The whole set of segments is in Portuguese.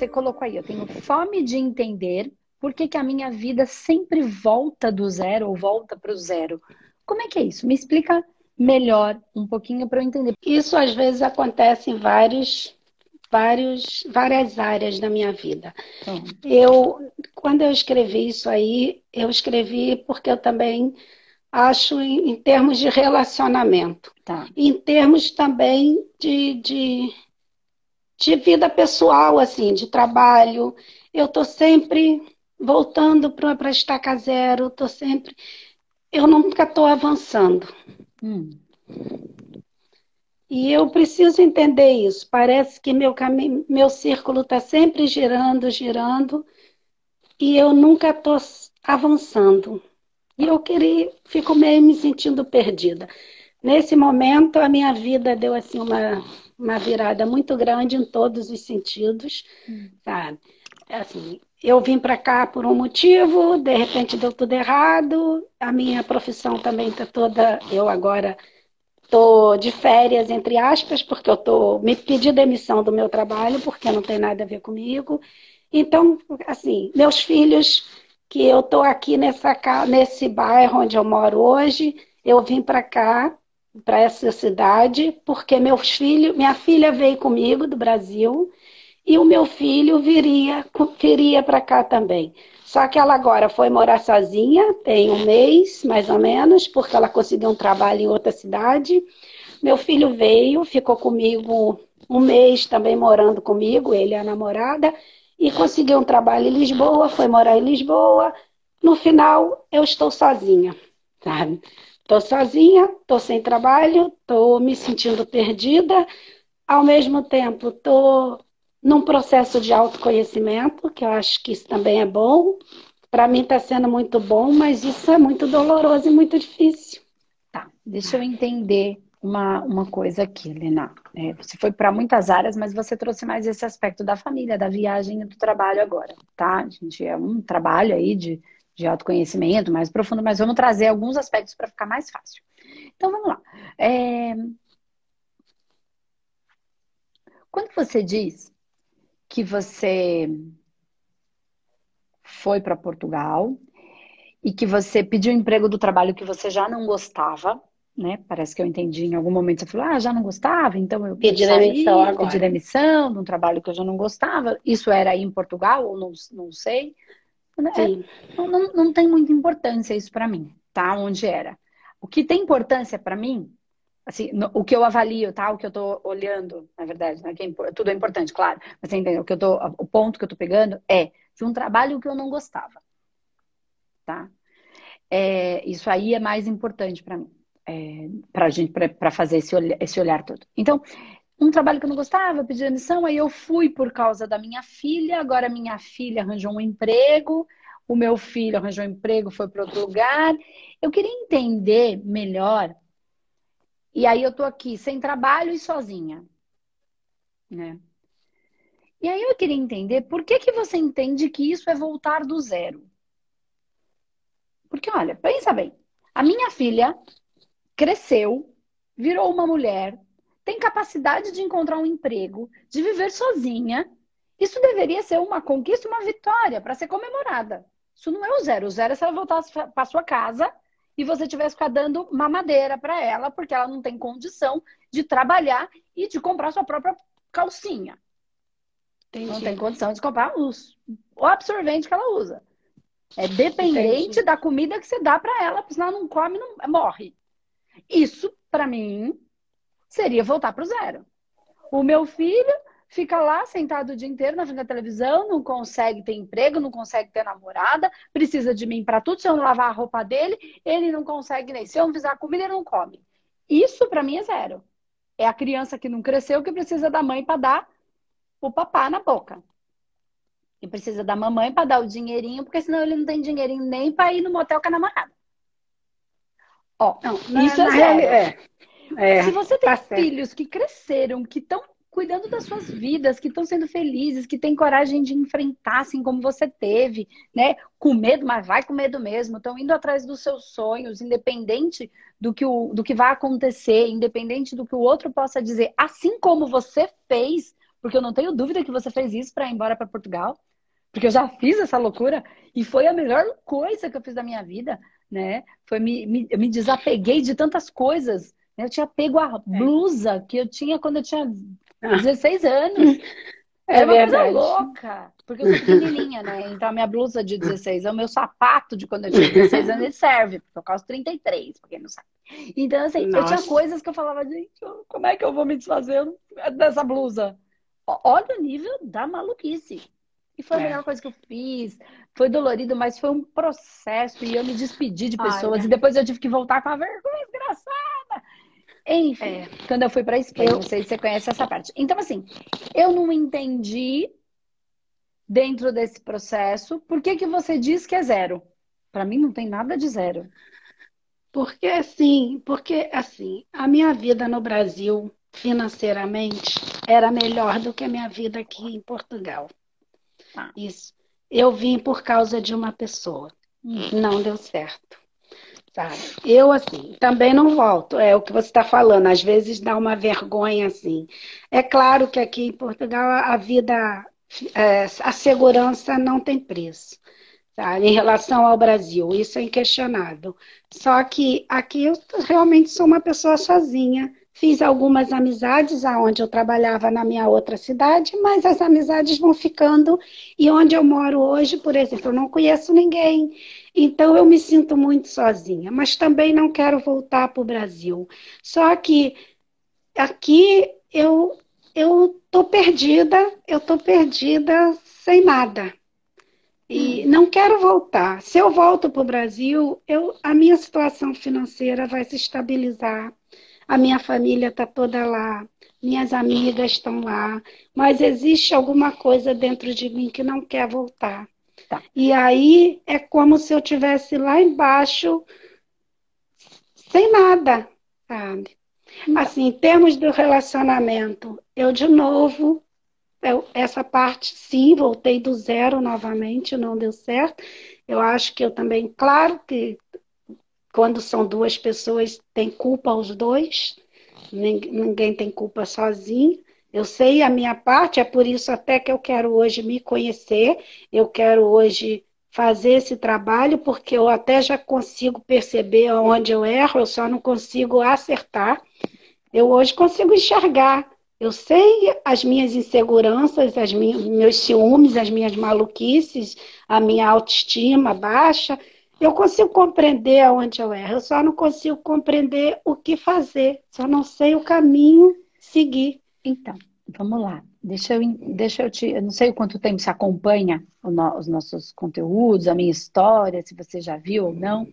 você colocou aí, eu tenho fome de entender por que, que a minha vida sempre volta do zero ou volta para o zero. Como é que é isso? Me explica melhor um pouquinho para eu entender. Isso às vezes acontece em vários, vários, várias áreas da minha vida. Hum. Eu, quando eu escrevi isso aí, eu escrevi porque eu também acho em, em termos de relacionamento, tá. em termos também de, de, de vida pessoal, assim, de trabalho. Eu estou sempre voltando para estaca zero, estou sempre. Eu nunca estou avançando. Hum. E eu preciso entender isso. Parece que meu caminho, meu círculo está sempre girando, girando, e eu nunca estou avançando. E eu queria, fico meio me sentindo perdida. Nesse momento, a minha vida deu assim uma, uma virada muito grande em todos os sentidos, hum. sabe? É assim, eu vim para cá por um motivo, de repente deu tudo errado, a minha profissão também está toda. Eu agora estou de férias, entre aspas, porque eu estou me pedi demissão do meu trabalho, porque não tem nada a ver comigo. Então, assim, meus filhos, que eu estou aqui nessa, nesse bairro onde eu moro hoje, eu vim para cá, para essa cidade, porque meus filhos, minha filha veio comigo do Brasil e o meu filho viria, viria para cá também. Só que ela agora foi morar sozinha, tem um mês, mais ou menos, porque ela conseguiu um trabalho em outra cidade. Meu filho veio, ficou comigo um mês também morando comigo, ele e a namorada, e conseguiu um trabalho em Lisboa, foi morar em Lisboa. No final, eu estou sozinha, sabe? Estou sozinha, estou sem trabalho, estou me sentindo perdida. Ao mesmo tempo, estou num processo de autoconhecimento, que eu acho que isso também é bom. Para mim está sendo muito bom, mas isso é muito doloroso e muito difícil. Tá, deixa eu entender uma, uma coisa aqui, Helena. É, você foi para muitas áreas, mas você trouxe mais esse aspecto da família, da viagem e do trabalho agora, tá? Gente, é um trabalho aí de, de autoconhecimento mais profundo, mas vamos trazer alguns aspectos para ficar mais fácil. Então vamos lá. É... Quando você diz que você foi para Portugal e que você pediu emprego do trabalho que você já não gostava, né? Parece que eu entendi em algum momento. Você falou, ah, já não gostava, então eu pedi demissão agora. Pedi demissão de um trabalho que eu já não gostava. Isso era aí em Portugal ou não, não sei. É, não, não, não tem muita importância isso para mim, tá? Onde era. O que tem importância para mim assim, no, o que eu avalio, tá? O que eu tô olhando, na verdade, né? É, tudo é importante, claro. Mas você entendeu? O, que eu tô, o ponto que eu tô pegando é de um trabalho que eu não gostava, tá? É, isso aí é mais importante para mim, é, para gente, para fazer esse, olhar, esse olhar todo. Então, um trabalho que eu não gostava, pedi demissão, aí eu fui por causa da minha filha, agora minha filha arranjou um emprego, o meu filho arranjou um emprego, foi para outro lugar. Eu queria entender melhor e aí eu tô aqui sem trabalho e sozinha, né? E aí eu queria entender por que que você entende que isso é voltar do zero? Porque olha, pensa bem. A minha filha cresceu, virou uma mulher, tem capacidade de encontrar um emprego, de viver sozinha. Isso deveria ser uma conquista, uma vitória para ser comemorada. Isso não é o zero. O zero é se ela voltasse para sua casa e você tivesse ficar dando mamadeira para ela, porque ela não tem condição de trabalhar e de comprar sua própria calcinha. Entendi. Não tem condição de comprar os, o absorvente que ela usa. É dependente Entendi. da comida que você dá para ela, porque senão ela não come, não morre. Isso, para mim, seria voltar para o zero. O meu filho fica lá sentado o dia inteiro na frente da televisão, não consegue ter emprego, não consegue ter namorada, precisa de mim para tudo. Se eu não lavar a roupa dele, ele não consegue nem. Se eu não fizer a comida, ele não come. Isso para mim é zero. É a criança que não cresceu que precisa da mãe para dar o papá na boca. E precisa da mamãe para dar o dinheirinho, porque senão ele não tem dinheirinho nem para ir no motel com a namorada. Ó, não, isso é zero. É, é, Se você tem tá filhos que cresceram, que estão cuidando das suas vidas, que estão sendo felizes, que têm coragem de enfrentar, assim como você teve, né? Com medo, mas vai com medo mesmo. Estão indo atrás dos seus sonhos, independente do que, o, do que vai acontecer, independente do que o outro possa dizer. Assim como você fez, porque eu não tenho dúvida que você fez isso para ir embora para Portugal, porque eu já fiz essa loucura e foi a melhor coisa que eu fiz da minha vida, né? Foi me, me eu me desapeguei de tantas coisas. Eu tinha pego a é. blusa que eu tinha quando eu tinha 16 ah. anos. É, é uma verdade. coisa louca. Porque eu sou pequenininha, né? Então a minha blusa de 16 é o meu sapato de quando eu tinha 16 anos, ele serve, porque eu calço 33, porque não sabe. Então, assim, Nossa. eu tinha coisas que eu falava, gente, como é que eu vou me desfazer dessa blusa? Olha o nível da maluquice. E foi a é. melhor coisa que eu fiz. Foi dolorido, mas foi um processo. E eu me despedi de pessoas. Ai, e depois eu tive que voltar com a vergonha desgraçada. Enfim, é. quando eu fui para Espanha, eu... não sei se você conhece essa parte. Então, assim, eu não entendi dentro desse processo por que, que você diz que é zero. Para mim, não tem nada de zero. Porque assim, porque assim, a minha vida no Brasil, financeiramente, era melhor do que a minha vida aqui em Portugal. Ah. Isso. Eu vim por causa de uma pessoa. Hum. Não deu certo. Eu, assim, também não volto. É o que você está falando. Às vezes dá uma vergonha, assim. É claro que aqui em Portugal a vida, é, a segurança não tem preço. Sabe? Em relação ao Brasil, isso é inquestionável. Só que aqui eu realmente sou uma pessoa sozinha. Fiz algumas amizades aonde eu trabalhava na minha outra cidade, mas as amizades vão ficando. E onde eu moro hoje, por exemplo, eu não conheço ninguém. Então eu me sinto muito sozinha, mas também não quero voltar para o Brasil. Só que aqui eu eu tô perdida, eu tô perdida sem nada. E não quero voltar. Se eu volto para o Brasil, eu, a minha situação financeira vai se estabilizar. A minha família está toda lá, minhas amigas estão lá, mas existe alguma coisa dentro de mim que não quer voltar. Tá. E aí é como se eu tivesse lá embaixo sem nada, sabe? Assim, em termos do relacionamento, eu de novo, eu, essa parte sim, voltei do zero novamente, não deu certo. Eu acho que eu também, claro que quando são duas pessoas, tem culpa os dois, ninguém tem culpa sozinho. Eu sei a minha parte, é por isso até que eu quero hoje me conhecer, eu quero hoje fazer esse trabalho, porque eu até já consigo perceber onde eu erro, eu só não consigo acertar. Eu hoje consigo enxergar. Eu sei as minhas inseguranças, as minhas, meus ciúmes, as minhas maluquices, a minha autoestima baixa. Eu consigo compreender aonde eu erro, eu só não consigo compreender o que fazer, só não sei o caminho seguir. Então, vamos lá. Deixa eu, deixa eu te. Eu não sei quanto tempo você acompanha os nossos conteúdos, a minha história, se você já viu ou não.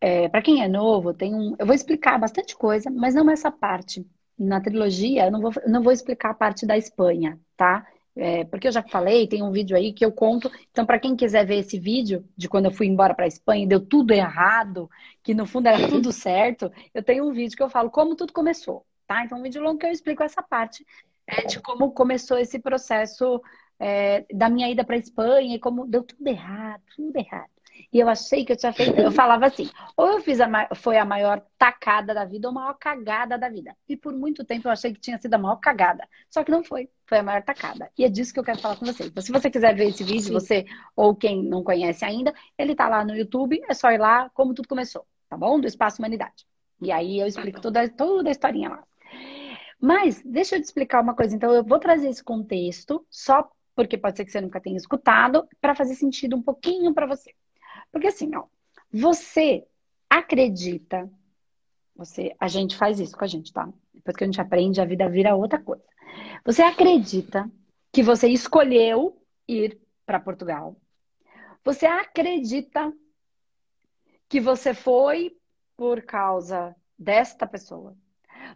É, Para quem é novo, tem um. Eu vou explicar bastante coisa, mas não essa parte. Na trilogia, eu não vou, não vou explicar a parte da Espanha, tá? É, porque eu já falei, tem um vídeo aí que eu conto. Então, para quem quiser ver esse vídeo de quando eu fui embora para a Espanha, deu tudo errado, que no fundo era tudo certo, eu tenho um vídeo que eu falo como tudo começou tá? Então, um vídeo longo que eu explico essa parte é, de como começou esse processo é, da minha ida para Espanha e como deu tudo errado, tudo errado. E eu achei que eu tinha feito. Eu falava assim: ou eu fiz a, foi a maior tacada da vida ou a maior cagada da vida. E por muito tempo eu achei que tinha sido a maior cagada. Só que não foi. Foi a maior tacada. E é disso que eu quero falar com vocês. Então, se você quiser ver esse vídeo, Sim. você ou quem não conhece ainda, ele tá lá no YouTube. É só ir lá como tudo começou, tá bom? Do Espaço Humanidade. E aí eu explico toda, toda a historinha lá. Mas, deixa eu te explicar uma coisa. Então, eu vou trazer esse contexto, só porque pode ser que você nunca tenha escutado, para fazer sentido um pouquinho para você. Porque assim, ó, você acredita, você, a gente faz isso com a gente, tá? Depois que a gente aprende, a vida vira outra coisa. Você acredita que você escolheu ir para Portugal? Você acredita que você foi por causa desta pessoa?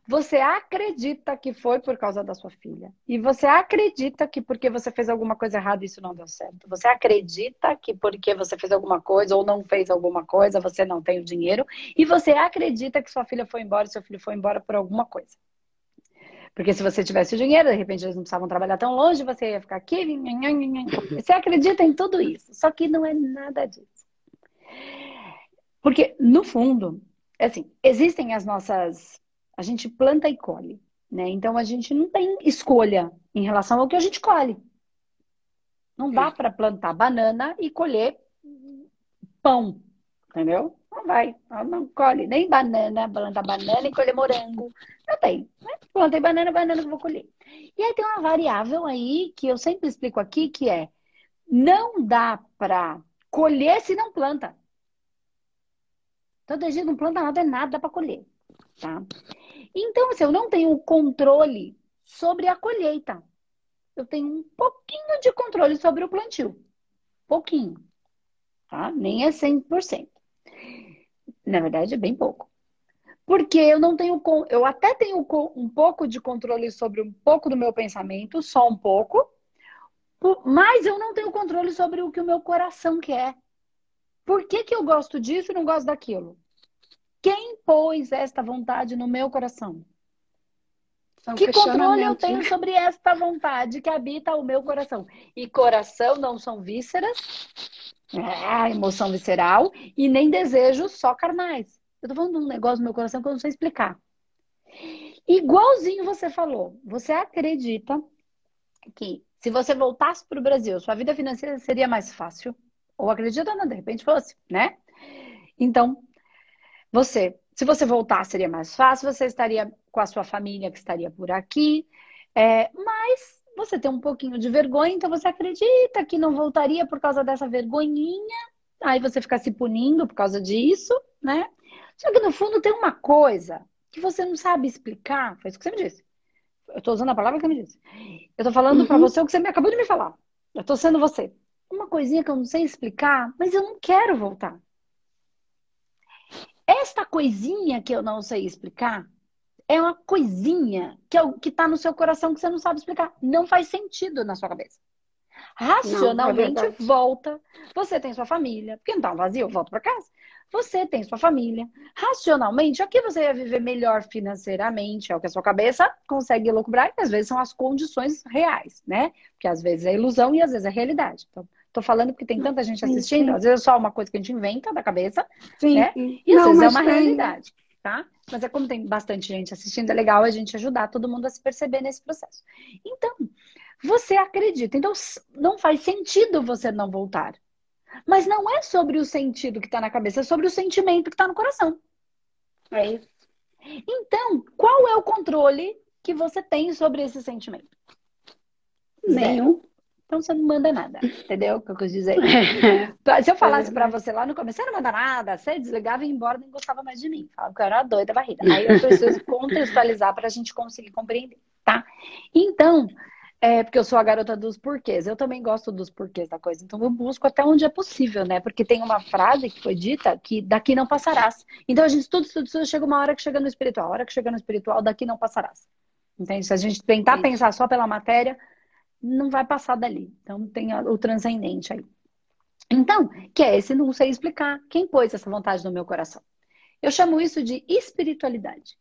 Você acredita que foi por causa da sua filha. E você acredita que porque você fez alguma coisa errada isso não deu certo. Você acredita que porque você fez alguma coisa ou não fez alguma coisa você não tem o dinheiro. E você acredita que sua filha foi embora e seu filho foi embora por alguma coisa. Porque se você tivesse o dinheiro, de repente eles não precisavam trabalhar tão longe, você ia ficar aqui. Você acredita em tudo isso. Só que não é nada disso. Porque, no fundo, assim, existem as nossas a gente planta e colhe. Né? Então a gente não tem escolha em relação ao que a gente colhe. Não dá para plantar banana e colher pão, entendeu? Não vai, não colhe nem banana, planta banana e colher morango. Não tem. Né? Plantei banana, banana que vou colher. E aí tem uma variável aí que eu sempre explico aqui, que é não dá para colher se não planta. Então, a gente não planta nada, é nada para colher, tá? Então, assim, eu não tenho controle sobre a colheita. Eu tenho um pouquinho de controle sobre o plantio. Pouquinho, tá? Nem é 100%. Na verdade, é bem pouco. Porque eu não tenho, eu até tenho um pouco de controle sobre um pouco do meu pensamento, só um pouco, mas eu não tenho controle sobre o que o meu coração quer. Por que, que eu gosto disso e não gosto daquilo? Quem pôs esta vontade no meu coração? São que controle eu tenho sobre esta vontade que habita o meu coração? E coração não são vísceras, é, emoção visceral, e nem desejos só carnais. Eu tô falando de um negócio no meu coração que eu não sei explicar. Igualzinho você falou, você acredita que se você voltasse para o Brasil, sua vida financeira seria mais fácil? Ou acredita não, de repente fosse, né? Então, você, se você voltar, seria mais fácil, você estaria com a sua família que estaria por aqui, é, mas você tem um pouquinho de vergonha, então você acredita que não voltaria por causa dessa vergonhinha, aí você fica se punindo por causa disso, né? Só que no fundo tem uma coisa que você não sabe explicar, foi isso que você me disse. Eu tô usando a palavra que você me disse. Eu tô falando uhum. para você o que você me acabou de me falar. Eu tô sendo você. Uma coisinha que eu não sei explicar, mas eu não quero voltar. Esta coisinha que eu não sei explicar é uma coisinha que, é, que tá no seu coração que você não sabe explicar. Não faz sentido na sua cabeça. Racionalmente não, é volta. Você tem sua família. Porque não tá um vazio, volta para casa. Você tem sua família. Racionalmente, aqui você ia viver melhor financeiramente, é o que a sua cabeça consegue lucrar, e às vezes são as condições reais, né? Porque às vezes é ilusão e às vezes é realidade. Então, tô falando porque tem tanta gente assistindo, sim, sim. às vezes é só uma coisa que a gente inventa da cabeça, sim, né? E às Não, vezes é uma tem... realidade, tá? Mas é como tem bastante gente assistindo, é legal a gente ajudar todo mundo a se perceber nesse processo. Então, você acredita. Então, não faz sentido você não voltar. Mas não é sobre o sentido que está na cabeça, é sobre o sentimento que está no coração. É isso. Então, qual é o controle que você tem sobre esse sentimento? Nenhum. Então você não manda nada, entendeu? O que eu quis dizer? Se eu falasse para você lá no começo, você não manda nada, você desligava e ia embora, nem gostava mais de mim. Falava que eu era doida varrida. Aí eu preciso contextualizar para a gente conseguir compreender, tá? Então, é, porque eu sou a garota dos porquês. Eu também gosto dos porquês da coisa. Então eu busco até onde é possível, né? Porque tem uma frase que foi dita que daqui não passarás. Então a gente estuda, estuda, estuda, chega uma hora que chega no espiritual. A hora que chega no espiritual, daqui não passarás. Entende? Se a gente tentar Sim. pensar só pela matéria, não vai passar dali. Então tem o transcendente aí. Então, que é esse não sei explicar. Quem pôs essa vontade no meu coração? Eu chamo isso de espiritualidade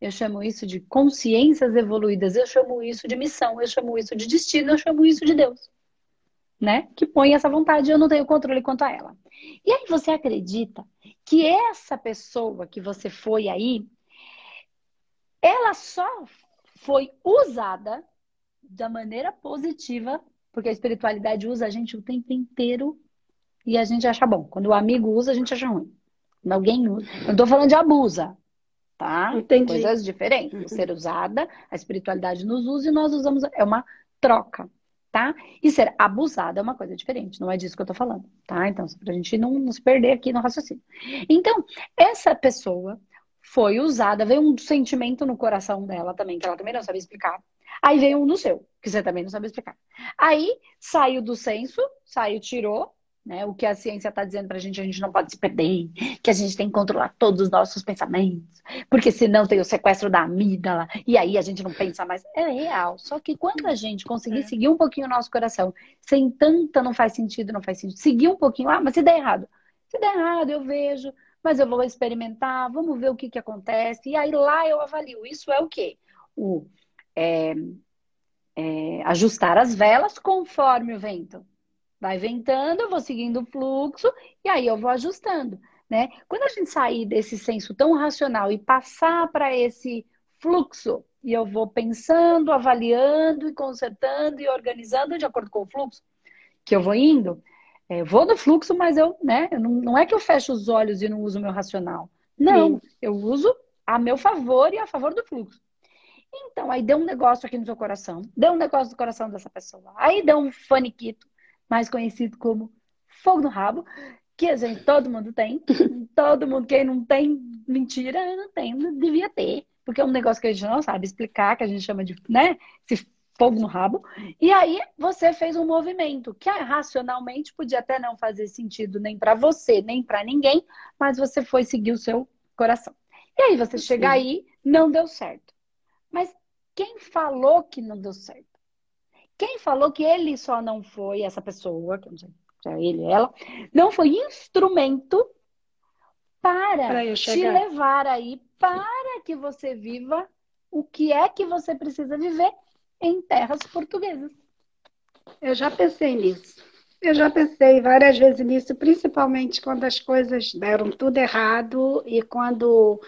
eu chamo isso de consciências evoluídas, eu chamo isso de missão, eu chamo isso de destino, eu chamo isso de Deus. Né? Que põe essa vontade, eu não tenho controle quanto a ela. E aí você acredita que essa pessoa que você foi aí, ela só foi usada da maneira positiva, porque a espiritualidade usa a gente o tempo inteiro e a gente acha bom. Quando o amigo usa, a gente acha ruim. Quando alguém usa. Eu não tô falando de abusa, tá? Entendi. Coisas diferentes. Uhum. Ser usada, a espiritualidade nos usa e nós usamos. É uma troca, tá? E ser abusada é uma coisa diferente. Não é disso que eu tô falando, tá? Então, pra gente não nos perder aqui no raciocínio. Então, essa pessoa foi usada, veio um sentimento no coração dela também, que ela também não sabia explicar. Aí veio um no seu, que você também não sabia explicar. Aí saiu do senso, saiu, tirou, né? O que a ciência está dizendo para a gente, a gente não pode se perder, que a gente tem que controlar todos os nossos pensamentos, porque senão tem o sequestro da amígdala, e aí a gente não pensa mais. É real. Só que quando a gente conseguir é. seguir um pouquinho o nosso coração, sem tanta não faz sentido, não faz sentido, seguir um pouquinho, ah, mas se der errado, se der errado, eu vejo, mas eu vou experimentar, vamos ver o que, que acontece, e aí lá eu avalio. Isso é o quê? O é, é, ajustar as velas conforme o vento. Vai ventando, eu vou seguindo o fluxo e aí eu vou ajustando, né? Quando a gente sair desse senso tão racional e passar para esse fluxo e eu vou pensando, avaliando e consertando e organizando de acordo com o fluxo que eu vou indo. É, eu vou no fluxo, mas eu, né, não, não, é que eu fecho os olhos e não uso o meu racional. Não, Sim. eu uso a meu favor e a favor do fluxo. Então, aí deu um negócio aqui no seu coração, deu um negócio no coração dessa pessoa. Aí deu um faniquito, mais conhecido como fogo no rabo, que a gente, todo mundo tem. todo mundo, quem não tem, mentira, não tem, não devia ter. Porque é um negócio que a gente não sabe explicar, que a gente chama de, né, esse fogo no rabo. E aí você fez um movimento que racionalmente podia até não fazer sentido nem para você, nem para ninguém, mas você foi seguir o seu coração. E aí você chega aí, não deu certo. Mas quem falou que não deu certo? Quem falou que ele só não foi essa pessoa, que não sei se é ele, ela, não foi instrumento para te levar aí para que você viva o que é que você precisa viver em terras portuguesas. Eu já pensei nisso. Eu já pensei várias vezes nisso, principalmente quando as coisas deram tudo errado e quando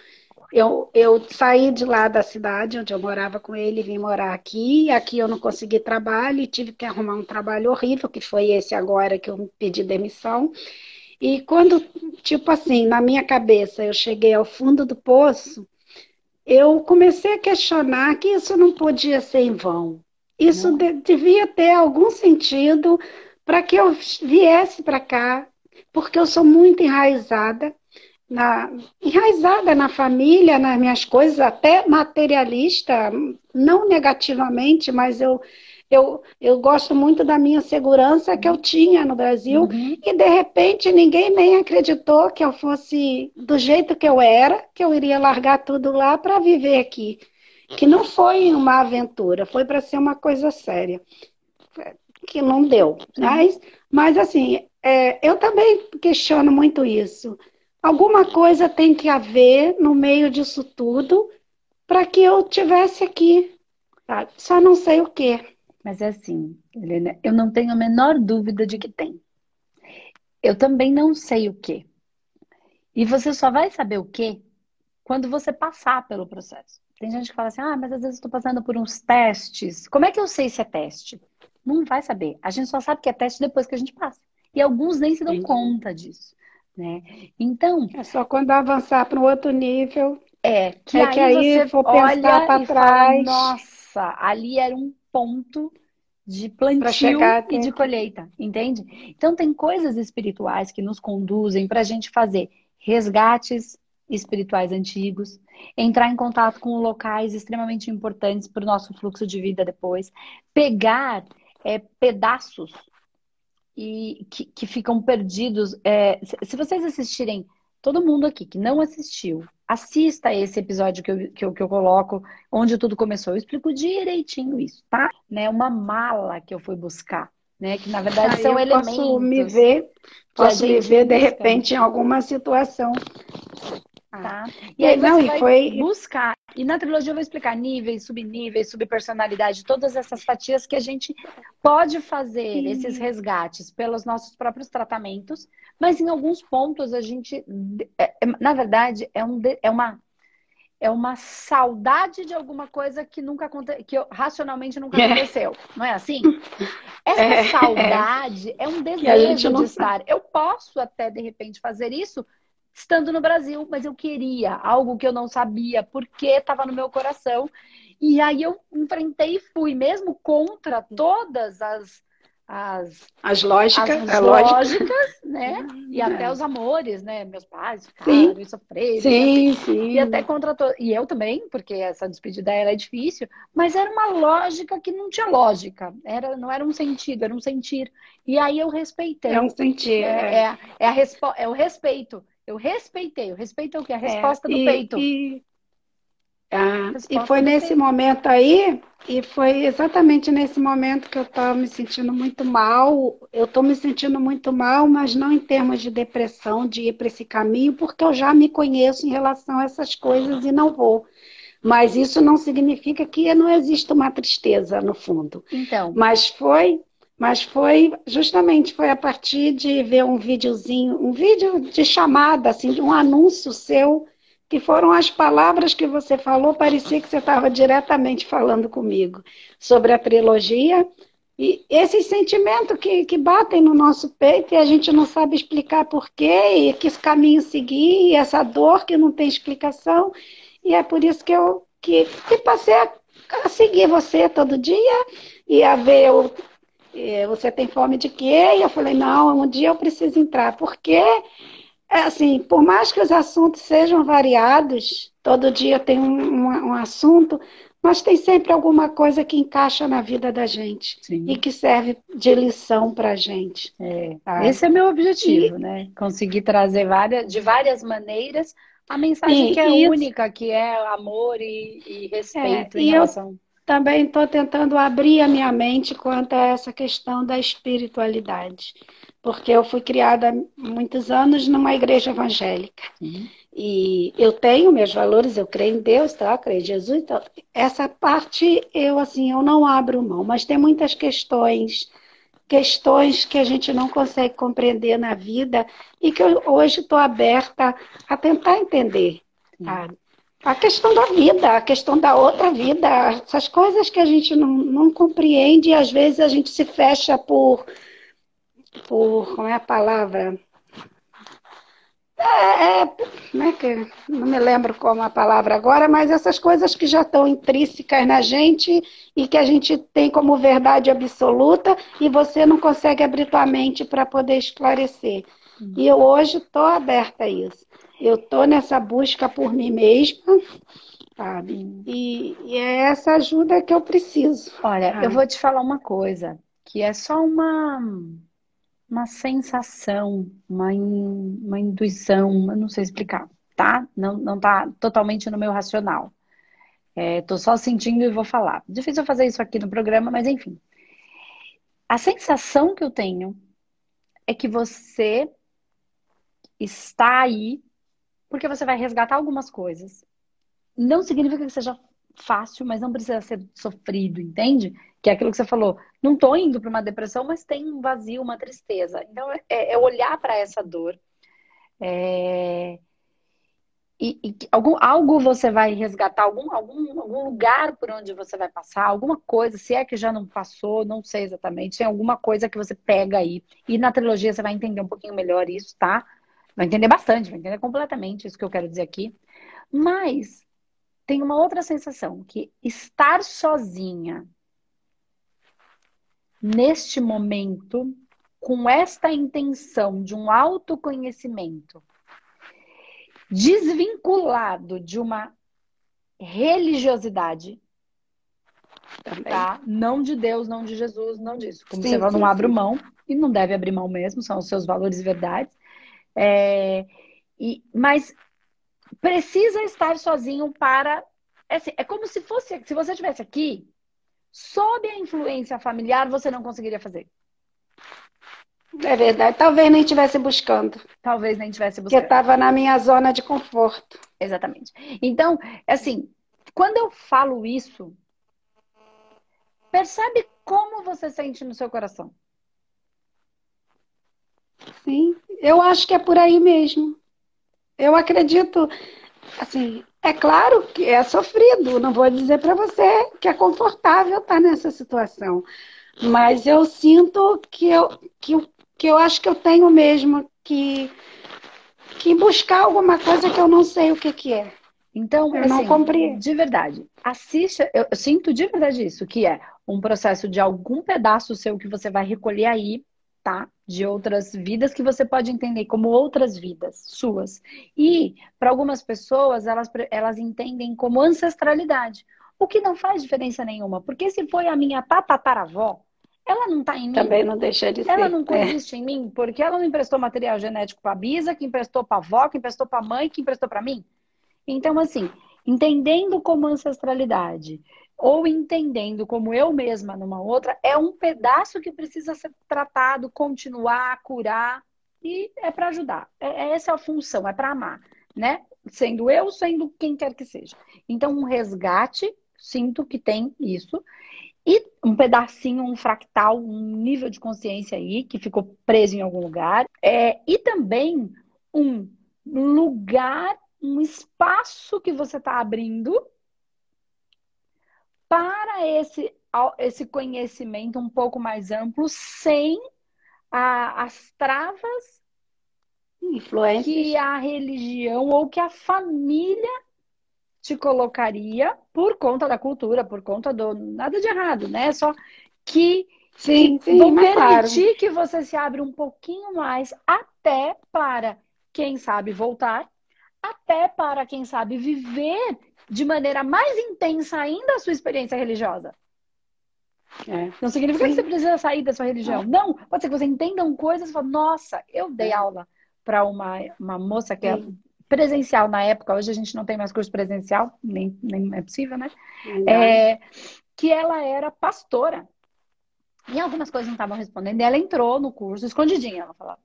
eu, eu saí de lá da cidade onde eu morava com ele, vim morar aqui. Aqui eu não consegui trabalho e tive que arrumar um trabalho horrível, que foi esse agora que eu pedi demissão. E quando, tipo assim, na minha cabeça eu cheguei ao fundo do poço, eu comecei a questionar que isso não podia ser em vão. Isso de, devia ter algum sentido para que eu viesse para cá, porque eu sou muito enraizada na, enraizada na família, nas minhas coisas, até materialista, não negativamente, mas eu, eu, eu gosto muito da minha segurança que eu tinha no Brasil uhum. e de repente ninguém nem acreditou que eu fosse do jeito que eu era, que eu iria largar tudo lá para viver aqui. Que não foi uma aventura, foi para ser uma coisa séria. Que não deu. Mas, mas assim, é, eu também questiono muito isso. Alguma coisa tem que haver no meio disso tudo para que eu tivesse aqui. Sabe? Só não sei o que. Mas é assim, Helena, eu não tenho a menor dúvida de que tem. Eu também não sei o que. E você só vai saber o que quando você passar pelo processo. Tem gente que fala assim, ah, mas às vezes estou passando por uns testes. Como é que eu sei se é teste? Não vai saber. A gente só sabe que é teste depois que a gente passa. E alguns nem se dão Sim. conta disso né? Então. É só quando avançar para um outro nível. É, que é aí, que aí você for pensar para trás. Fala, Nossa, ali era um ponto de plantio e de colheita, entende? Então tem coisas espirituais que nos conduzem para a gente fazer resgates espirituais antigos, entrar em contato com locais extremamente importantes para o nosso fluxo de vida depois, pegar é, pedaços e que, que ficam perdidos. É, se vocês assistirem, todo mundo aqui que não assistiu, assista esse episódio que eu, que eu, que eu coloco, onde tudo começou. Eu explico direitinho isso, tá? Né, uma mala que eu fui buscar. Né, que na verdade Aí são eu elementos. Posso me ver, posso me ver de repente em alguma situação Tá? E aí não, você vai foi... buscar. E na trilogia eu vou explicar níveis, subníveis, subpersonalidade, todas essas fatias que a gente pode fazer Sim. esses resgates pelos nossos próprios tratamentos, mas em alguns pontos a gente, é, é, na verdade, é, um, é uma é uma saudade de alguma coisa que nunca aconteceu, que racionalmente nunca é. aconteceu. Não é assim? Essa é, saudade é, é um desejo de estar. Eu posso até, de repente, fazer isso estando no Brasil, mas eu queria algo que eu não sabia, porque estava no meu coração. E aí eu enfrentei e fui, mesmo contra todas as as, as lógicas, as lógicas, né? E até os amores, né? Meus pais ficaram sim. e sofreram. Sim, sim. E até contra to... E eu também, porque essa despedida era difícil, mas era uma lógica que não tinha lógica. Era, não era um sentido, era um sentir. E aí eu respeitei. É um sentir. É, é. é, a respo... é o respeito. Eu respeitei. O respeito é o quê? A é, resposta é, do peito. E, ah, e foi nesse peito. momento aí, e foi exatamente nesse momento que eu estava me sentindo muito mal. Eu estou me sentindo muito mal, mas não em termos de depressão, de ir para esse caminho, porque eu já me conheço em relação a essas coisas e não vou. Mas isso não significa que não exista uma tristeza no fundo. Então. Mas foi mas foi justamente foi a partir de ver um videozinho, um vídeo de chamada, assim, de um anúncio seu que foram as palavras que você falou, parecia que você estava diretamente falando comigo sobre a trilogia e esses sentimentos que, que batem no nosso peito e a gente não sabe explicar porquê, e que caminho seguir, e essa dor que não tem explicação. E é por isso que eu que, que passei a, a seguir você todo dia e a ver o, você tem fome de quê? E eu falei, não, um dia eu preciso entrar, porque é assim, por mais que os assuntos sejam variados, todo dia tem um, um, um assunto, mas tem sempre alguma coisa que encaixa na vida da gente Sim. e que serve de lição para a gente. É. Tá? Esse é meu objetivo, e... né? Conseguir trazer várias, de várias maneiras a mensagem que é isso... única, que é amor e, e respeito é, em relação. Eu também estou tentando abrir a minha mente quanto a essa questão da espiritualidade, porque eu fui criada há muitos anos numa igreja evangélica. Uhum. E eu tenho meus valores, eu creio em Deus, tá? Eu creio em Jesus. Então, essa parte eu assim, eu não abro mão, mas tem muitas questões, questões que a gente não consegue compreender na vida e que eu hoje estou aberta a tentar entender. Tá? A questão da vida, a questão da outra vida, essas coisas que a gente não, não compreende e às vezes a gente se fecha por, por como é a palavra? É, é, né, que não me lembro como a palavra agora, mas essas coisas que já estão intrínsecas na gente e que a gente tem como verdade absoluta e você não consegue abrir tua mente para poder esclarecer. Uhum. E eu hoje estou aberta a isso. Eu estou nessa busca por mim mesma, sabe? E, e, é essa ajuda que eu preciso. Olha, sabe? eu vou te falar uma coisa, que é só uma uma sensação, uma, in, uma intuição, eu não sei explicar, tá? Não, não tá totalmente no meu racional. É, tô só sentindo e vou falar. Difícil fazer isso aqui no programa, mas enfim. A sensação que eu tenho é que você está aí porque você vai resgatar algumas coisas. Não significa que seja fácil, mas não precisa ser sofrido, entende? Que é aquilo que você falou. Não estou indo para uma depressão, mas tem um vazio, uma tristeza. Então, é, é olhar para essa dor. É... E, e, algum, algo você vai resgatar, algum, algum, algum lugar por onde você vai passar, alguma coisa, se é que já não passou, não sei exatamente, tem alguma coisa que você pega aí. E na trilogia você vai entender um pouquinho melhor isso, tá? Vai entender bastante, vai entender completamente isso que eu quero dizer aqui. Mas tem uma outra sensação, que estar sozinha neste momento, com esta intenção de um autoconhecimento, desvinculado de uma religiosidade, tá? Não de Deus, não de Jesus, não disso. Como sim, você não abre mão, e não deve abrir mão mesmo, são os seus valores e verdades. É, e, mas precisa estar sozinho para. É, assim, é como se fosse. Se você estivesse aqui, sob a influência familiar, você não conseguiria fazer. É verdade. Talvez nem estivesse buscando. Talvez nem estivesse buscando. Porque estava na minha zona de conforto. Exatamente. Então, assim, quando eu falo isso, percebe como você sente no seu coração. Sim, eu acho que é por aí mesmo. Eu acredito, assim, é claro que é sofrido, não vou dizer para você que é confortável estar nessa situação, mas eu sinto que eu, que, que eu acho que eu tenho mesmo que, que buscar alguma coisa que eu não sei o que, que é. Então, eu assim, não compreendo. De verdade, assista, eu, eu sinto de verdade isso, que é um processo de algum pedaço seu que você vai recolher aí tá? De outras vidas que você pode entender como outras vidas suas. E para algumas pessoas, elas, elas entendem como ancestralidade, o que não faz diferença nenhuma, porque se foi a minha tataravó, ela não está em mim. Também não deixa de ela ser. Ela não existe é. em mim, porque ela não emprestou material genético para a Bisa, que emprestou para a avó, que emprestou para a mãe, que emprestou para mim. Então, assim, entendendo como ancestralidade, ou entendendo como eu mesma numa outra, é um pedaço que precisa ser tratado, continuar, curar, e é para ajudar. É, é, essa é a função, é para amar, né? Sendo eu, sendo quem quer que seja. Então, um resgate, sinto que tem isso, e um pedacinho, um fractal, um nível de consciência aí que ficou preso em algum lugar, é, e também um lugar um espaço que você está abrindo para esse, esse conhecimento um pouco mais amplo, sem a, as travas Influências. que a religião ou que a família te colocaria por conta da cultura, por conta do nada de errado, né? Só que, sim, sim, vão permitir claro. que você se abra um pouquinho mais até para quem sabe voltar, até para quem sabe viver de maneira mais intensa ainda a sua experiência religiosa. É. Não significa Sim. que você precisa sair da sua religião. Não, pode ser que você entenda coisas e fale, nossa, eu dei aula para uma, uma moça que Sim. é presencial na época, hoje a gente não tem mais curso presencial, nem, nem é possível, né? É, que ela era pastora. E algumas coisas não estavam respondendo. E ela entrou no curso escondidinha. Ela falava: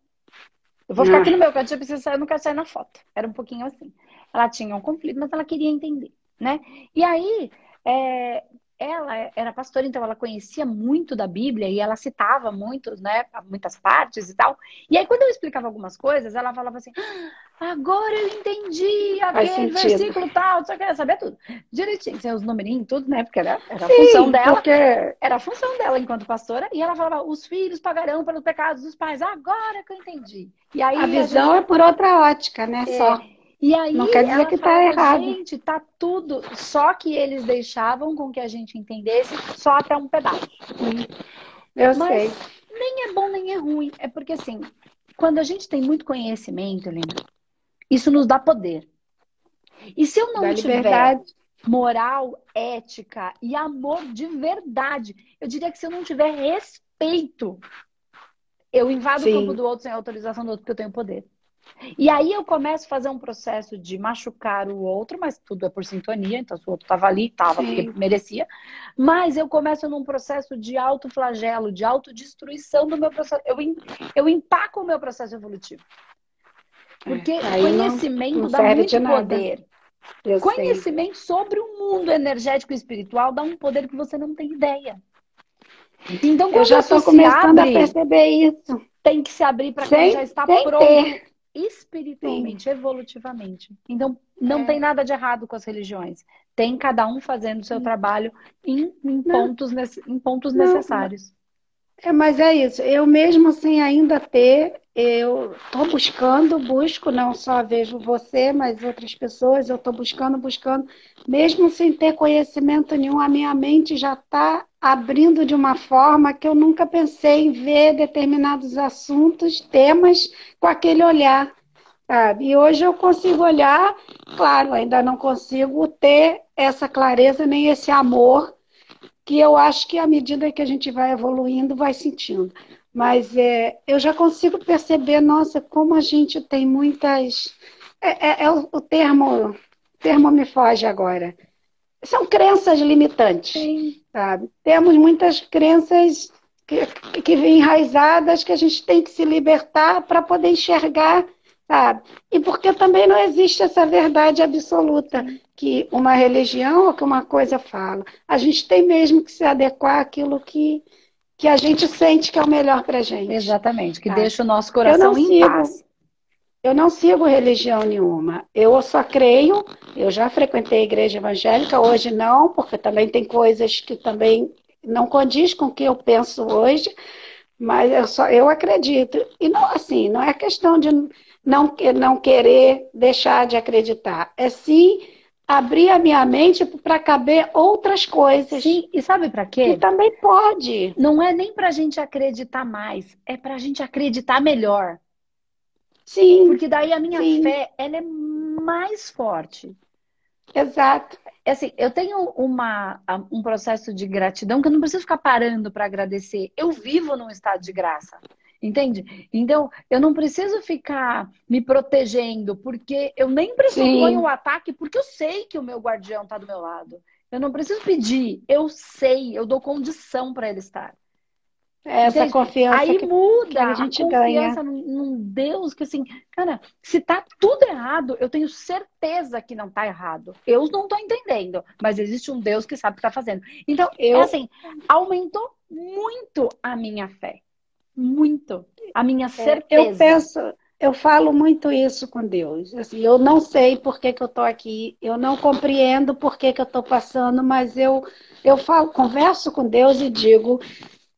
Eu vou ficar aqui no meu canto, eu preciso sair, eu não quero sair na foto. Era um pouquinho assim. Ela tinha um conflito, mas ela queria entender, né? E aí, é, ela era pastora, então ela conhecia muito da Bíblia e ela citava muito, né, muitas partes e tal. E aí, quando eu explicava algumas coisas, ela falava assim: ah, agora eu entendi aquele versículo tal, só queria saber tudo. Direitinho, sem os numerinhos, tudo, né? Porque era, era Sim, a função dela. Porque... Era a função dela enquanto pastora. E ela falava: os filhos pagarão pelos pecados dos pais. Agora que eu entendi. E aí, a visão a gente... é por outra ótica, né? É... Só. E aí, não quer dizer que está errado. Gente, tá tudo. Só que eles deixavam com que a gente entendesse só até um pedaço. Eu Mas sei. Nem é bom nem é ruim. É porque assim, quando a gente tem muito conhecimento, Helena, isso nos dá poder. E se eu não tiver liberdade. moral, ética e amor de verdade, eu diria que se eu não tiver respeito, eu invado Sim. o campo do outro sem autorização do outro, porque eu tenho poder. E aí eu começo a fazer um processo de machucar o outro, mas tudo é por sintonia, então se o outro estava ali, estava porque merecia. Mas eu começo num processo de autoflagelo, de autodestruição do meu processo. Eu, eu empaco o meu processo evolutivo. Porque é, conhecimento não, não dá muito poder. Eu conhecimento sei. sobre o mundo energético e espiritual dá um poder que você não tem ideia. Então, quando eu já estou começando abre, a perceber isso. Tem que se abrir para quem já está pronto. Ter espiritualmente, Sim. evolutivamente. Então, não é. tem nada de errado com as religiões. Tem cada um fazendo o seu trabalho em, em pontos, em pontos não, necessários. É, mas é isso. Eu mesmo sem ainda ter, eu estou buscando, busco, não só vejo você, mas outras pessoas, eu estou buscando, buscando, mesmo sem ter conhecimento nenhum, a minha mente já está abrindo de uma forma que eu nunca pensei em ver determinados assuntos, temas, com aquele olhar. Sabe? E hoje eu consigo olhar, claro, ainda não consigo ter essa clareza nem esse amor que eu acho que à medida que a gente vai evoluindo, vai sentindo. Mas é, eu já consigo perceber, nossa, como a gente tem muitas. É, é, é o, o, termo, o termo me foge agora. São crenças limitantes, Sim. sabe? Temos muitas crenças que, que enraizadas que a gente tem que se libertar para poder enxergar sabe? E porque também não existe essa verdade absoluta que uma religião ou que uma coisa fala. A gente tem mesmo que se adequar àquilo que, que a gente sente que é o melhor para gente. Exatamente, que deixa o nosso coração em sigo, paz. Eu não sigo religião nenhuma. Eu só creio, eu já frequentei a igreja evangélica, hoje não, porque também tem coisas que também não condiz com o que eu penso hoje, mas eu só eu acredito. E não assim, não é questão de não, não querer deixar de acreditar. É sim abrir a minha mente para caber outras coisas. Sim, e sabe para quê? E também pode. Não é nem para a gente acreditar mais, é para a gente acreditar melhor. Sim. Porque daí a minha sim. fé, ela é mais forte. Exato. É assim, eu tenho uma, um processo de gratidão que eu não preciso ficar parando para agradecer. Eu vivo num estado de graça. Entende? Então, eu não preciso ficar me protegendo, porque eu nem pressuponho o ataque, porque eu sei que o meu guardião está do meu lado. Eu não preciso pedir, eu sei, eu dou condição para ele estar. É essa Entende? confiança Aí que, muda que a gente a confiança ganha. num Deus que assim, cara, se tá tudo errado, eu tenho certeza que não tá errado. Eu não tô entendendo, mas existe um Deus que sabe o que tá fazendo. Então, eu... é assim, aumentou muito a minha fé muito. A minha certeza. Eu penso, eu falo muito isso com Deus. Assim, eu não sei por que, que eu estou aqui, eu não compreendo por que, que eu estou passando, mas eu, eu falo, converso com Deus e digo,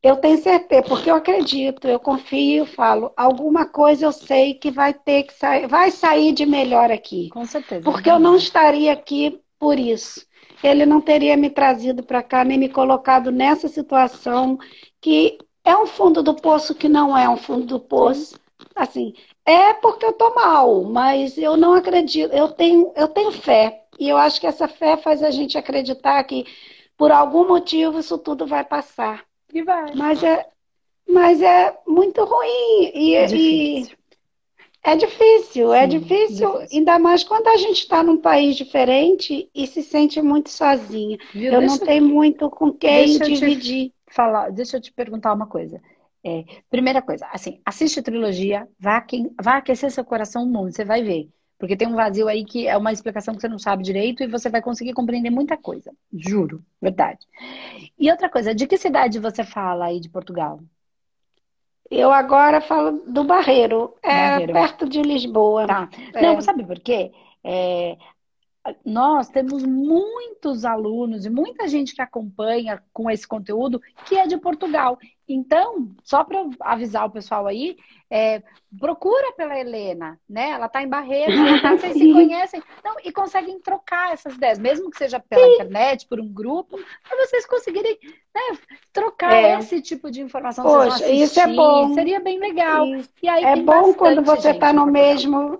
eu tenho certeza, porque eu acredito, eu confio, falo, alguma coisa eu sei que vai ter que sair, vai sair de melhor aqui. Com certeza. Porque eu não estaria aqui por isso. Ele não teria me trazido para cá, nem me colocado nessa situação que é um fundo do poço que não é um fundo do poço. Sim. Assim, é porque eu tô mal, mas eu não acredito, eu tenho, eu tenho fé. E eu acho que essa fé faz a gente acreditar que por algum motivo isso tudo vai passar. E vai. Mas é, mas é muito ruim. E, é difícil. E é difícil, é Sim, é difícil, difícil, ainda mais quando a gente está num país diferente e se sente muito sozinha. Viu? Eu deixa não tenho muito com quem dividir. Falar, deixa eu te perguntar uma coisa. É, primeira coisa, assim, assiste a trilogia, vá, vá aquecer seu coração um monte, você vai ver. Porque tem um vazio aí que é uma explicação que você não sabe direito e você vai conseguir compreender muita coisa. Juro, verdade. E outra coisa, de que cidade você fala aí de Portugal? Eu agora falo do Barreiro, é Barreiro. perto de Lisboa. Tá. É. Não, sabe por quê? É, nós temos muitos alunos e muita gente que acompanha com esse conteúdo que é de Portugal. Então, só para avisar o pessoal aí, é, procura pela Helena, né? Ela está em Barretos, tá, vocês se conhecem não, e conseguem trocar essas ideias, mesmo que seja pela Sim. internet, por um grupo, para vocês conseguirem né, trocar é. esse tipo de informação. Poxa, assistir, isso é bom. Seria bem legal. E aí, é bom quando você está no mesmo,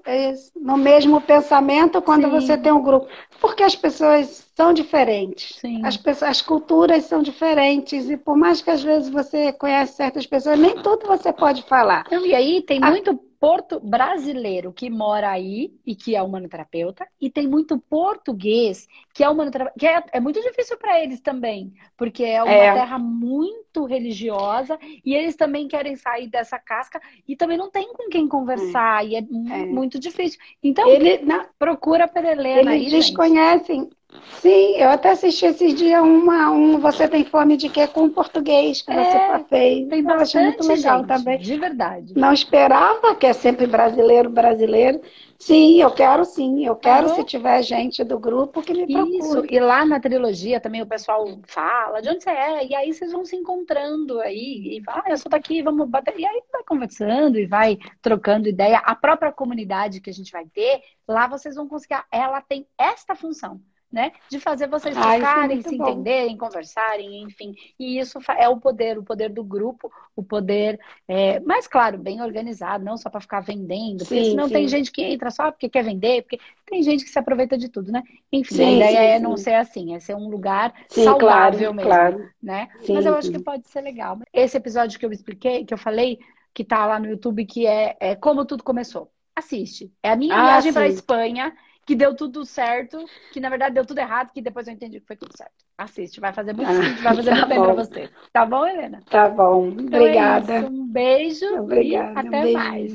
no mesmo pensamento, quando Sim. você tem um grupo. Porque as pessoas são diferentes. As, pessoas, as culturas são diferentes. E por mais que às vezes você conhece certas pessoas, nem tudo você pode falar. e aí tem muito porto brasileiro que mora aí e que é humanoterapeuta, e tem muito português que é humanoterapeuta, que é, é muito difícil para eles também, porque é uma é. terra muito religiosa e eles também querem sair dessa casca e também não tem com quem conversar é. e é, é, muito difícil. Então, ele na, procura pela Helena Eles aí, desconhecem. Gente. Sim, eu até assisti esses dias uma, um Você Tem Fome de Quê com português que é, você fez. Tem bastante, eu muito legal gente, também. De verdade. Não esperava, que é sempre brasileiro, brasileiro. Sim, eu quero sim. Eu quero, se tiver gente do grupo, que me procure. Isso, e lá na trilogia também o pessoal fala de onde você é. E aí vocês vão se encontrando aí. E fala, ah, eu sou daqui, vamos bater. E aí vai conversando e vai trocando ideia. A própria comunidade que a gente vai ter, lá vocês vão conseguir. Ela tem esta função né? De fazer vocês tocarem, se bom. entenderem, conversarem, enfim. E isso é o poder, o poder do grupo, o poder, é, mais claro, bem organizado, não só para ficar vendendo, porque sim, senão sim. tem gente que entra só porque quer vender, porque tem gente que se aproveita de tudo, né? Enfim, sim, a ideia é não ser assim, é ser um lugar saudável claro, mesmo, claro. né? Mas eu acho que pode ser legal. Esse episódio que eu expliquei, que eu falei, que tá lá no YouTube, que é, é como tudo começou. Assiste. É a minha ah, viagem para Espanha que deu tudo certo, que na verdade deu tudo errado, que depois eu entendi que foi tudo certo. Assiste, vai fazer muito ah, vai fazer tá muito bem pra você. Tá bom, Helena? Tá bom. Obrigada. Então é um beijo Obrigada, e até um mais.